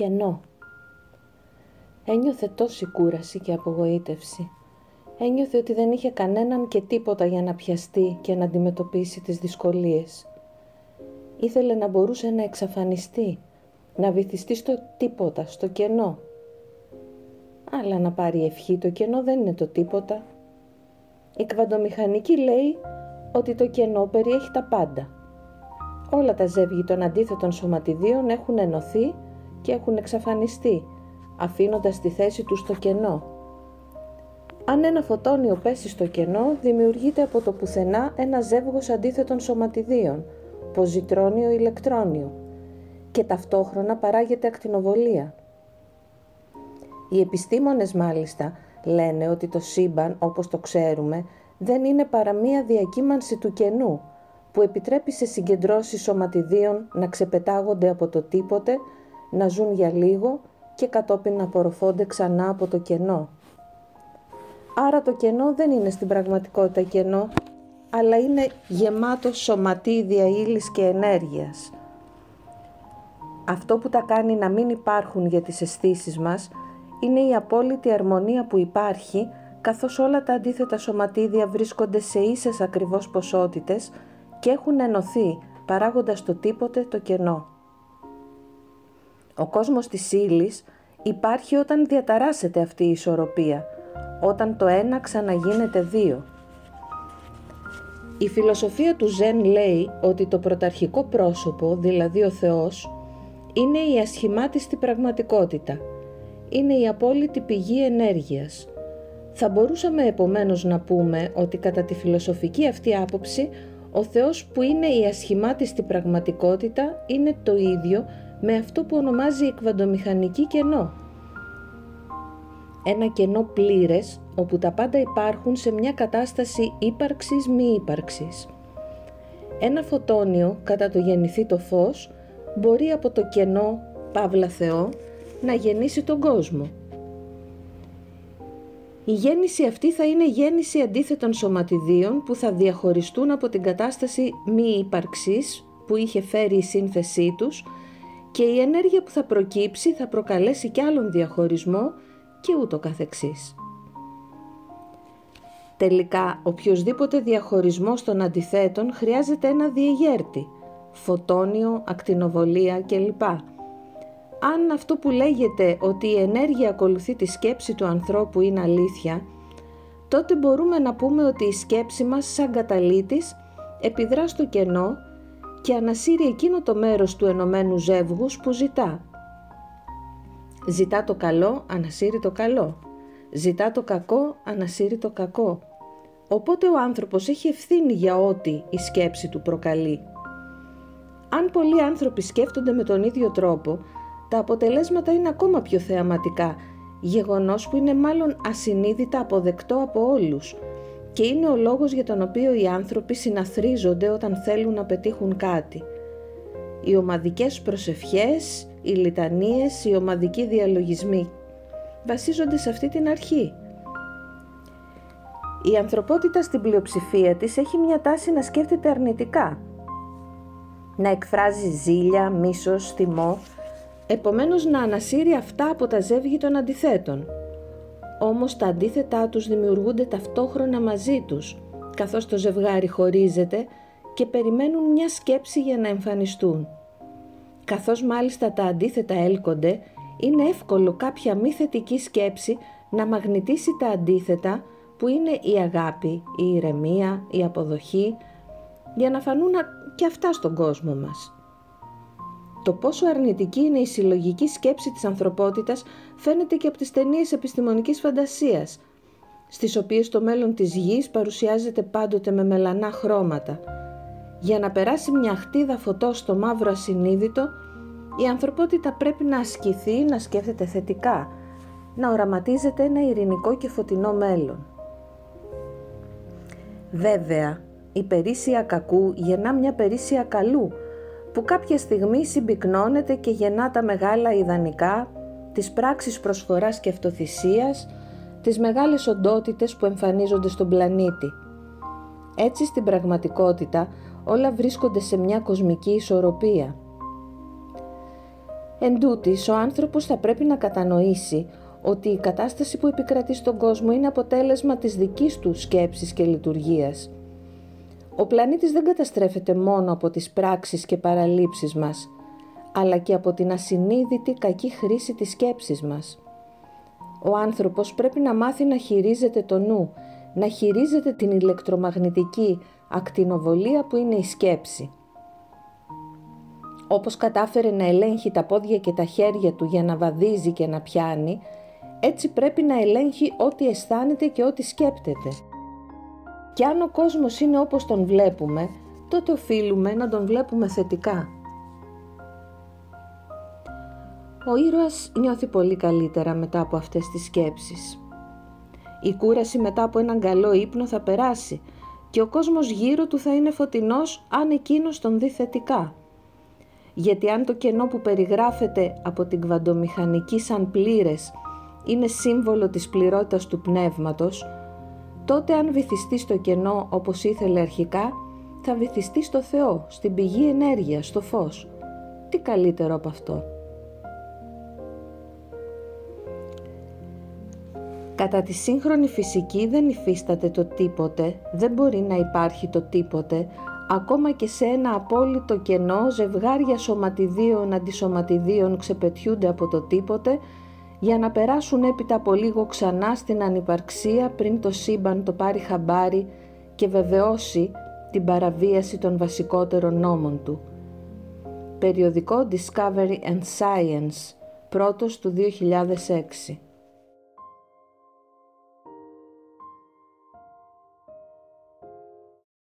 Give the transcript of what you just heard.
κενό. Ένιωθε τόση κούραση και απογοήτευση. Ένιωθε ότι δεν είχε κανέναν και τίποτα για να πιαστεί και να αντιμετωπίσει τις δυσκολίες. Ήθελε να μπορούσε να εξαφανιστεί, να βυθιστεί στο τίποτα, στο κενό. Αλλά να πάρει ευχή το κενό δεν είναι το τίποτα. Η κβαντομηχανική λέει ότι το κενό περιέχει τα πάντα. Όλα τα ζεύγη των αντίθετων σωματιδίων έχουν ενωθεί και έχουν εξαφανιστεί, αφήνοντας τη θέση τους στο κενό. Αν ένα φωτόνιο πέσει στο κενό, δημιουργείται από το πουθενά ένα ζεύγος αντίθετων σωματιδίων, ποζιτρόνιο-ηλεκτρόνιο, και ταυτόχρονα παράγεται ακτινοβολία. Οι επιστήμονες μάλιστα λένε ότι το σύμπαν, όπως το ξέρουμε, δεν είναι παρά μία διακύμανση του κενού, που επιτρέπει σε συγκεντρώσεις σωματιδίων να ξεπετάγονται από το τίποτε, να ζουν για λίγο και κατόπιν να απορροφώνται ξανά από το κενό. Άρα το κενό δεν είναι στην πραγματικότητα κενό, αλλά είναι γεμάτο σωματίδια ύλης και ενέργειας. Αυτό που τα κάνει να μην υπάρχουν για τις αισθήσεις μας είναι η απόλυτη αρμονία που υπάρχει καθώς όλα τα αντίθετα σωματίδια βρίσκονται σε ίσες ακριβώς ποσότητες και έχουν ενωθεί παράγοντας το τίποτε το κενό. Ο κόσμος της ύλης υπάρχει όταν διαταράσσεται αυτή η ισορροπία, όταν το ένα ξαναγίνεται δύο. Η φιλοσοφία του Ζεν λέει ότι το πρωταρχικό πρόσωπο, δηλαδή ο Θεός, είναι η ασχημάτιστη πραγματικότητα. Είναι η απόλυτη πηγή ενέργειας. Θα μπορούσαμε επομένως να πούμε ότι κατά τη φιλοσοφική αυτή άποψη ο Θεός που είναι η ασχημάτιστη πραγματικότητα είναι το ίδιο με αυτό που ονομάζει η κβαντομηχανική κενό. Ένα κενό πλήρες όπου τα πάντα υπάρχουν σε μια κατάσταση ύπαρξης μη ύπαρξης. Ένα φωτόνιο κατά το γεννηθεί το φως μπορεί από το κενό Παύλα Θεό να γεννήσει τον κόσμο. Η γέννηση αυτή θα είναι γέννηση αντίθετων σωματιδίων που θα διαχωριστούν από την κατάσταση μη ύπαρξης που είχε φέρει η σύνθεσή τους και η ενέργεια που θα προκύψει θα προκαλέσει κι άλλον διαχωρισμό και ούτω καθεξής. Τελικά, οποιοδήποτε διαχωρισμός των αντιθέτων χρειάζεται ένα διεγέρτη, φωτόνιο, ακτινοβολία κλπ αν αυτό που λέγεται ότι η ενέργεια ακολουθεί τη σκέψη του ανθρώπου είναι αλήθεια, τότε μπορούμε να πούμε ότι η σκέψη μας σαν καταλήτης επιδρά στο κενό και ανασύρει εκείνο το μέρος του ενωμένου ζεύγους που ζητά. Ζητά το καλό, ανασύρει το καλό. Ζητά το κακό, ανασύρει το κακό. Οπότε ο άνθρωπος έχει ευθύνη για ό,τι η σκέψη του προκαλεί. Αν πολλοί άνθρωποι σκέφτονται με τον ίδιο τρόπο, τα αποτελέσματα είναι ακόμα πιο θεαματικά, γεγονός που είναι μάλλον ασυνείδητα αποδεκτό από όλους και είναι ο λόγος για τον οποίο οι άνθρωποι συναθρίζονται όταν θέλουν να πετύχουν κάτι. Οι ομαδικές προσευχές, οι λιτανίες, οι ομαδικοί διαλογισμοί βασίζονται σε αυτή την αρχή. Η ανθρωπότητα στην πλειοψηφία της έχει μια τάση να σκέφτεται αρνητικά, να εκφράζει ζήλια, μίσος, θυμό επομένως να ανασύρει αυτά από τα ζεύγη των αντιθέτων. Όμως τα αντίθετά τους δημιουργούνται ταυτόχρονα μαζί τους, καθώς το ζευγάρι χωρίζεται και περιμένουν μια σκέψη για να εμφανιστούν. Καθώς μάλιστα τα αντίθετα έλκονται, είναι εύκολο κάποια μη θετική σκέψη να μαγνητήσει τα αντίθετα που είναι η αγάπη, η ηρεμία, η αποδοχή, για να φανούν και αυτά στον κόσμο μας. Το πόσο αρνητική είναι η συλλογική σκέψη της ανθρωπότητας φαίνεται και από τις ταινίες επιστημονικής φαντασίας, στις οποίες το μέλλον της γης παρουσιάζεται πάντοτε με μελανά χρώματα. Για να περάσει μια χτίδα φωτός στο μαύρο ασυνείδητο, η ανθρωπότητα πρέπει να ασκηθεί, να σκέφτεται θετικά, να οραματίζεται ένα ειρηνικό και φωτεινό μέλλον. Βέβαια, η περίσσια κακού γεννά μια περίσσια καλού, που κάποια στιγμή συμπυκνώνεται και γεννά τα μεγάλα ιδανικά, τις πράξεις προσφοράς και αυτοθυσίας, τις μεγάλες οντότητες που εμφανίζονται στον πλανήτη. Έτσι στην πραγματικότητα όλα βρίσκονται σε μια κοσμική ισορροπία. Εν τούτης, ο άνθρωπος θα πρέπει να κατανοήσει ότι η κατάσταση που επικρατεί στον κόσμο είναι αποτέλεσμα της δικής του σκέψης και λειτουργίας. Ο πλανήτης δεν καταστρέφεται μόνο από τις πράξεις και παραλήψεις μας, αλλά και από την ασυνείδητη κακή χρήση της σκέψης μας. Ο άνθρωπος πρέπει να μάθει να χειρίζεται το νου, να χειρίζεται την ηλεκτρομαγνητική ακτινοβολία που είναι η σκέψη. Όπως κατάφερε να ελέγχει τα πόδια και τα χέρια του για να βαδίζει και να πιάνει, έτσι πρέπει να ελέγχει ό,τι αισθάνεται και ό,τι σκέπτεται. Και αν ο κόσμος είναι όπως τον βλέπουμε, τότε οφείλουμε να τον βλέπουμε θετικά. Ο ήρωας νιώθει πολύ καλύτερα μετά από αυτές τις σκέψεις. Η κούραση μετά από έναν καλό ύπνο θα περάσει και ο κόσμος γύρω του θα είναι φωτεινός αν εκείνος τον δει θετικά. Γιατί αν το κενό που περιγράφεται από την κβαντομηχανική σαν πλήρες είναι σύμβολο της πληρότητας του πνεύματος, τότε αν βυθιστεί στο κενό όπως ήθελε αρχικά, θα βυθιστεί στο Θεό, στην πηγή ενέργειας, στο φως. Τι καλύτερο από αυτό. Κατά τη σύγχρονη φυσική δεν υφίσταται το τίποτε, δεν μπορεί να υπάρχει το τίποτε, ακόμα και σε ένα απόλυτο κενό ζευγάρια σωματιδίων αντισωματιδίων ξεπετιούνται από το τίποτε για να περάσουν έπειτα από λίγο ξανά στην ανυπαρξία πριν το σύμπαν το πάρει χαμπάρι και βεβαιώσει την παραβίαση των βασικότερων νόμων του. Περιοδικό Discovery and Science, πρώτος του 2006